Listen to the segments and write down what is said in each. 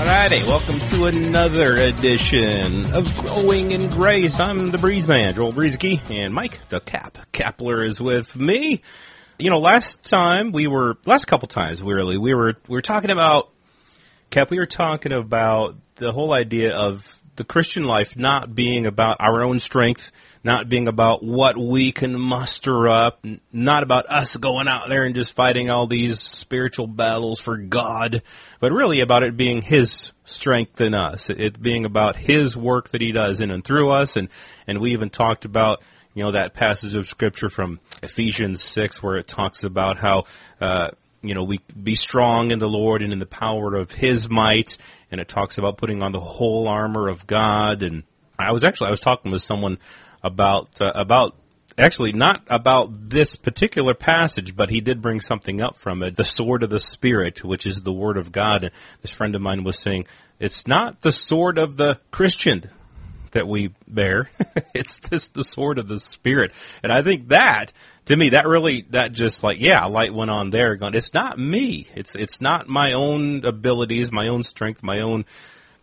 Alrighty, welcome to another edition of Growing in Grace. I'm the Breeze Man, Joel Brueseke, and Mike the Cap Kapler is with me. You know, last time we were, last couple times really, we were we were talking about Cap. We were talking about the whole idea of the Christian life not being about our own strength, not being about what we can muster up, not about us going out there and just fighting all these spiritual battles for God, but really about it being His strength in us, it being about His work that He does in and through us, and and we even talked about you know that passage of Scripture from Ephesians six where it talks about how. Uh, you know, we be strong in the Lord and in the power of His might, and it talks about putting on the whole armor of God. And I was actually I was talking with someone about uh, about actually not about this particular passage, but he did bring something up from it, the sword of the spirit, which is the word of God. And this friend of mine was saying it's not the sword of the Christian that we bear. it's just the sword of the spirit. And I think that to me that really that just like yeah, light went on there going it's not me. It's it's not my own abilities, my own strength, my own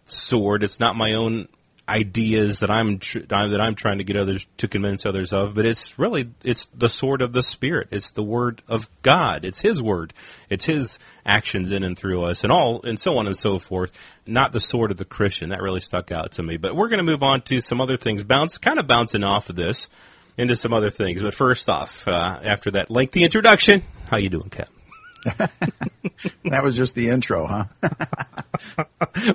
sword. It's not my own ideas that I'm tr- that I'm trying to get others to convince others of, but it's really it's the sword of the spirit. It's the word of God. It's His word. It's His actions in and through us, and all and so on and so forth. Not the sword of the Christian. That really stuck out to me. But we're going to move on to some other things. Bounce kind of bouncing off of this into some other things. But first off, uh, after that lengthy introduction, how you doing, Cap? that was just the intro, huh?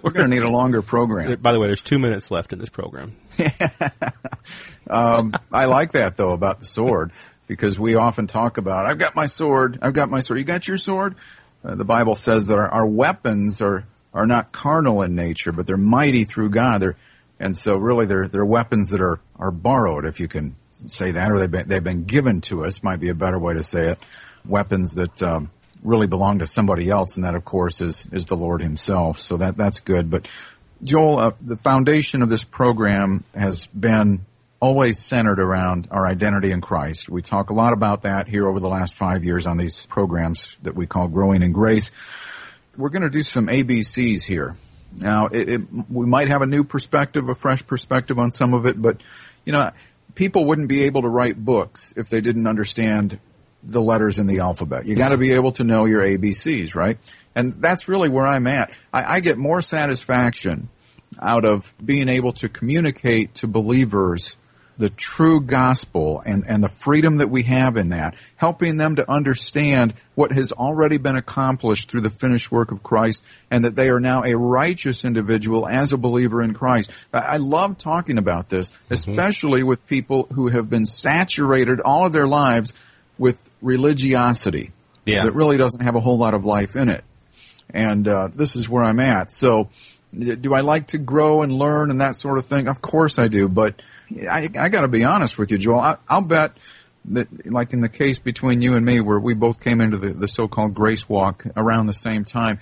We're going to need a longer program. By the way, there's two minutes left in this program. um, I like that though about the sword because we often talk about I've got my sword, I've got my sword. You got your sword? Uh, the Bible says that our, our, weapons are are not carnal in nature, but they're mighty through God. They're and so really they're they're weapons that are are borrowed, if you can say that, or they've been they've been given to us. Might be a better way to say it. Weapons that um, really belong to somebody else, and that of course is is the Lord Himself. So that that's good. But Joel, uh, the foundation of this program has been always centered around our identity in Christ. We talk a lot about that here over the last five years on these programs that we call Growing in Grace. We're going to do some ABCs here. Now, it, it, we might have a new perspective, a fresh perspective on some of it, but you know, people wouldn't be able to write books if they didn't understand the letters in the alphabet. You got to be able to know your ABCs, right? And that's really where I'm at. I, I get more satisfaction out of being able to communicate to believers the true gospel and, and the freedom that we have in that, helping them to understand what has already been accomplished through the finished work of Christ and that they are now a righteous individual as a believer in Christ. I love talking about this, mm-hmm. especially mm-hmm. with people who have been saturated all of their lives with religiosity yeah. that really doesn't have a whole lot of life in it. And uh, this is where I'm at. So, do I like to grow and learn and that sort of thing? Of course I do, but I, I got to be honest with you, Joel. I, I'll bet that, like in the case between you and me, where we both came into the, the so-called grace walk around the same time,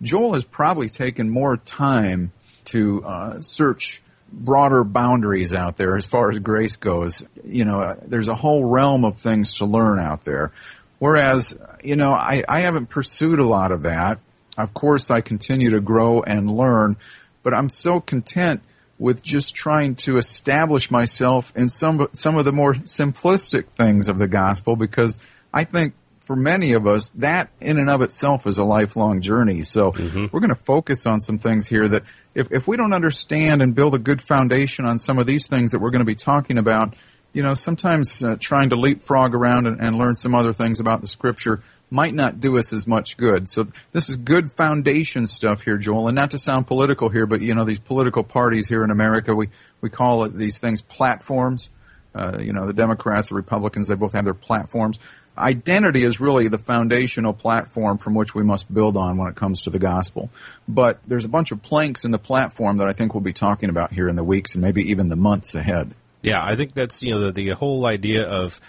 Joel has probably taken more time to uh, search broader boundaries out there as far as grace goes. You know, there's a whole realm of things to learn out there. Whereas, you know, I, I haven't pursued a lot of that. Of course, I continue to grow and learn, but I'm so content with just trying to establish myself in some some of the more simplistic things of the gospel because I think for many of us, that in and of itself is a lifelong journey. So mm-hmm. we're going to focus on some things here that if, if we don't understand and build a good foundation on some of these things that we're going to be talking about, you know, sometimes uh, trying to leapfrog around and, and learn some other things about the scripture might not do us as much good. So this is good foundation stuff here, Joel. And not to sound political here, but you know, these political parties here in America, we, we call it these things platforms. Uh, you know, the Democrats, the Republicans, they both have their platforms identity is really the foundational platform from which we must build on when it comes to the gospel. But there's a bunch of planks in the platform that I think we'll be talking about here in the weeks and maybe even the months ahead. Yeah, I think that's you know the, the whole idea of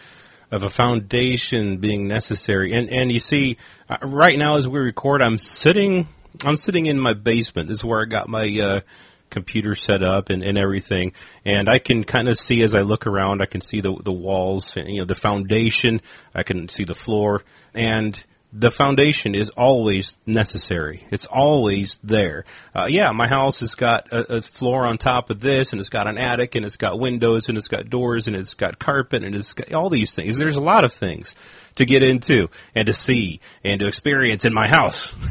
of a foundation being necessary, and and you see, uh, right now as we record, I'm sitting I'm sitting in my basement. This is where I got my uh, computer set up and, and everything, and I can kind of see as I look around, I can see the the walls, you know, the foundation. I can see the floor, and the foundation is always necessary. It's always there. Uh, yeah, my house has got a, a, floor on top of this, and it's got an attic, and it's got windows, and it's got doors, and it's got carpet, and it's got all these things. There's a lot of things to get into and to see and to experience in my house.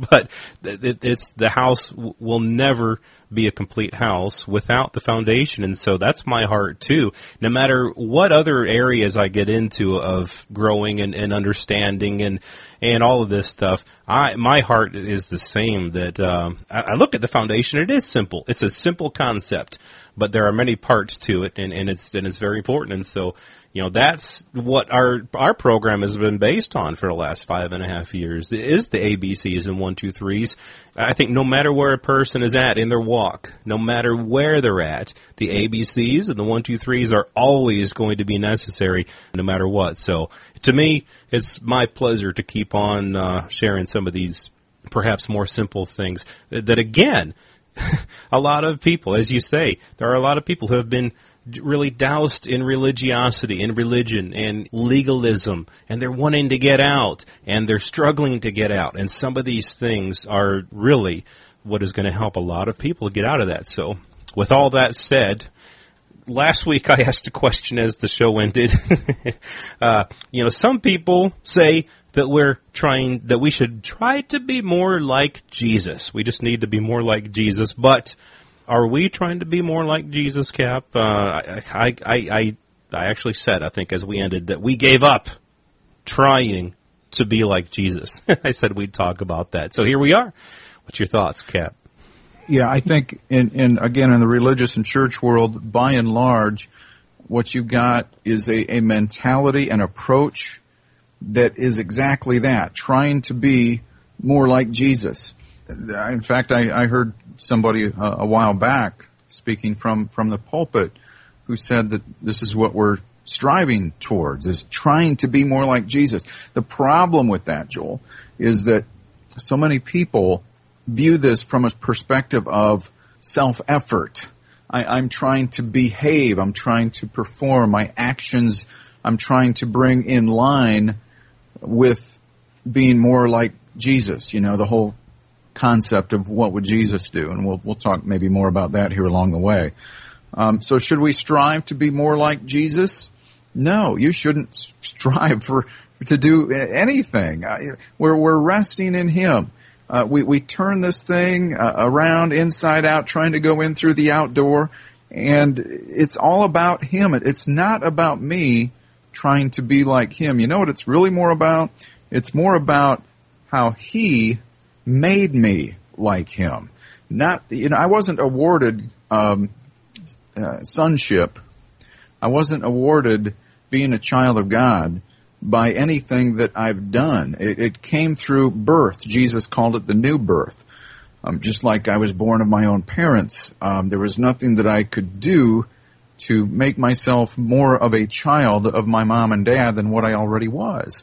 but it's the house will never be a complete house without the foundation, and so that's my heart too. No matter what other areas I get into of growing and, and understanding and and all of this stuff, I my heart is the same. That um, I, I look at the foundation; it is simple. It's a simple concept, but there are many parts to it, and, and it's and it's very important. And so you know that's what our our program has been based on for the last five and a half years is the ABCs and one two threes. I think no matter where a person is at in their walk, no matter where they're at, the ABCs and the one two threes are always going to be necessary, no matter what. So to me, it's my pleasure to keep on uh, sharing some of these perhaps more simple things that, that again. a lot of people, as you say, there are a lot of people who have been really doused in religiosity, in religion, and legalism, and they're wanting to get out, and they're struggling to get out. And some of these things are really what is going to help a lot of people get out of that. So, with all that said, last week I asked a question as the show ended. uh, you know, some people say that we're trying, that we should try to be more like Jesus. We just need to be more like Jesus, but are we trying to be more like Jesus, Cap? Uh, I, I, I, I actually said, I think, as we ended, that we gave up trying to be like Jesus. I said we'd talk about that. So here we are. What's your thoughts, Cap? Yeah, I think in, in again in the religious and church world, by and large, what you've got is a, a mentality an approach that is exactly that, trying to be more like Jesus. In fact, I, I heard somebody a, uh, a while back speaking from, from the pulpit who said that this is what we're striving towards, is trying to be more like Jesus. The problem with that, Joel, is that so many people view this from a perspective of self-effort. I, am trying to behave. I'm trying to perform my actions. I'm trying to bring in line with being more like Jesus. You know, the whole concept of what would Jesus do, and we'll we'll talk maybe more about that here along the way. Um, so, should we strive to be more like Jesus? No, you shouldn't strive for to do anything. We're we're resting in Him. Uh, we we turn this thing uh, around inside out, trying to go in through the outdoor, and it's all about Him. It's not about me trying to be like Him. You know what it's really more about? It's more about how He made me like him. Not, you know, I wasn't awarded um, uh, sonship. I wasn't awarded being a child of God by anything that I've done. It, it came through birth. Jesus called it the new birth. Um, just like I was born of my own parents, um, there was nothing that I could do to make myself more of a child of my mom and dad than what I already was.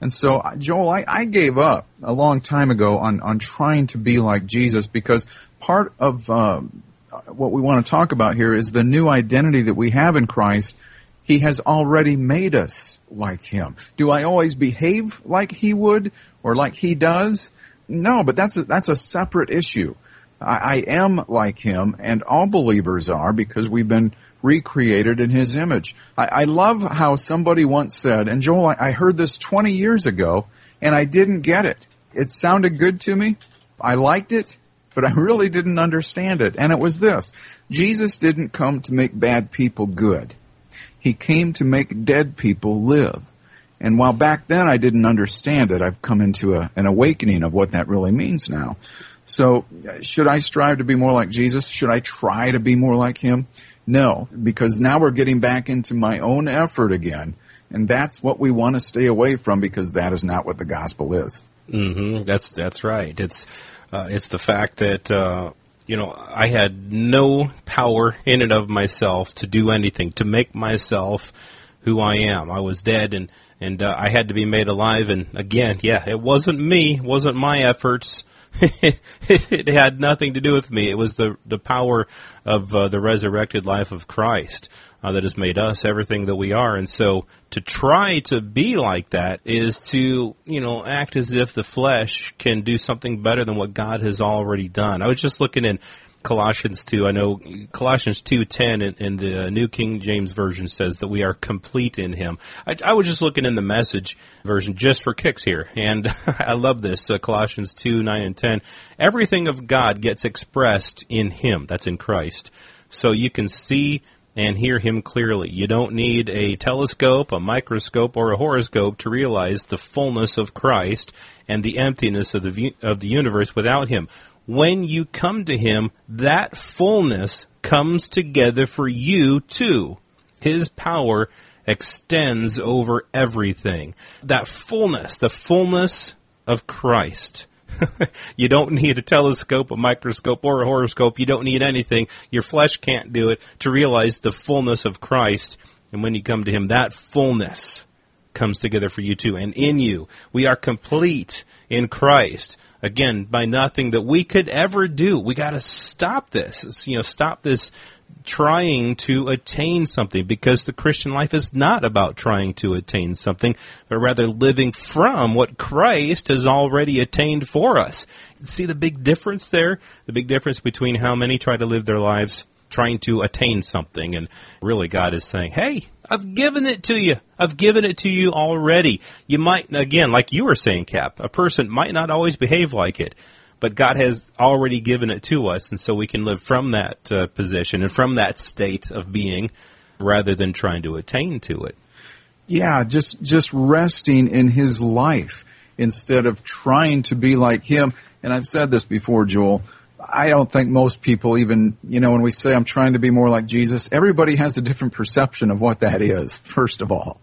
And so, Joel, I, I gave up a long time ago on, on trying to be like Jesus because part of um, what we want to talk about here is the new identity that we have in Christ. He has already made us like Him. Do I always behave like He would or like He does? No, but that's a, that's a separate issue. I, I am like Him, and all believers are because we've been recreated in his image. I, I love how somebody once said, and Joel, I, I heard this 20 years ago, and I didn't get it. It sounded good to me. I liked it, but I really didn't understand it. And it was this. Jesus didn't come to make bad people good. He came to make dead people live. And while back then I didn't understand it, I've come into a, an awakening of what that really means now. So, uh, should I strive to be more like Jesus? Should I try to be more like Him? No, because now we're getting back into my own effort again. And that's what we want to stay away from because that is not what the gospel is. Mm-hmm. That's, that's right. It's, uh, it's the fact that, uh, you know, I had no power in and of myself to do anything, to make myself who I am. I was dead and, and uh, I had to be made alive. And again, yeah, it wasn't me, wasn't my efforts. it had nothing to do with me. It was the the power of uh, the resurrected life of Christ uh, that has made us everything that we are. And so, to try to be like that is to you know act as if the flesh can do something better than what God has already done. I was just looking in Colossians 2. I know Colossians 2:10 in, in the New King James version says that we are complete in him. I, I was just looking in the message version just for kicks here and I love this uh, Colossians 2 9 and 10. Everything of God gets expressed in him. That's in Christ. So you can see and hear him clearly. You don't need a telescope, a microscope, or a horoscope to realize the fullness of Christ and the emptiness of the of the universe without him when you come to Him, that fullness comes together for you too. His power extends over everything. That fullness, the fullness of Christ. you don't need a telescope, a microscope, or a horoscope. You don't need anything. Your flesh can't do it to realize the fullness of Christ. And when you come to Him, that fullness comes together for you too. And in you, we are complete in Christ again by nothing that we could ever do. We got to stop this. It's, you know, stop this trying to attain something because the Christian life is not about trying to attain something, but rather living from what Christ has already attained for us. See the big difference there? The big difference between how many try to live their lives trying to attain something. And really, God is saying, hey, I've given it to you. I've given it to you already. You might, again, like you were saying, Cap, a person might not always behave like it, but God has already given it to us, and so we can live from that uh, position and from that state of being rather than trying to attain to it. Yeah, just, just resting in His life instead of trying to be like Him. And I've said this before, Joel. I don't think most people even, you know, when we say I'm trying to be more like Jesus, everybody has a different perception of what that is, first of all.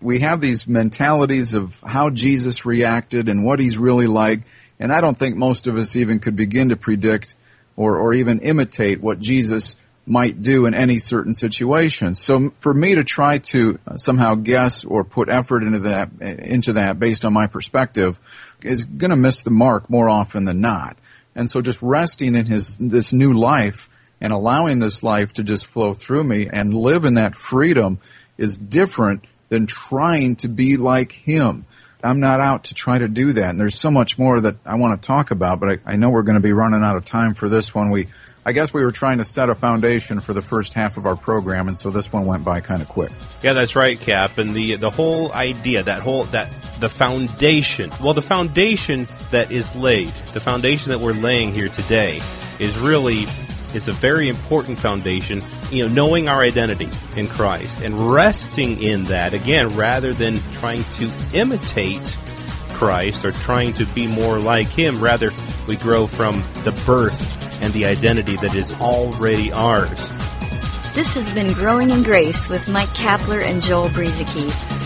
We have these mentalities of how Jesus reacted and what he's really like, and I don't think most of us even could begin to predict or, or even imitate what Jesus might do in any certain situation. So for me to try to uh, somehow guess or put effort into that, into that based on my perspective is gonna miss the mark more often than not. And so just resting in his, this new life and allowing this life to just flow through me and live in that freedom is different than trying to be like him. I'm not out to try to do that. And there's so much more that I want to talk about, but I, I know we're going to be running out of time for this one. We, I guess we were trying to set a foundation for the first half of our program, and so this one went by kind of quick. Yeah, that's right, Cap. And the the whole idea, that whole that the foundation, well, the foundation that is laid, the foundation that we're laying here today, is really it's a very important foundation. You know, knowing our identity in Christ and resting in that again, rather than trying to imitate Christ or trying to be more like Him. Rather, we grow from the birth and the identity that is already ours. This has been Growing in Grace with Mike Kapler and Joel Brueseke,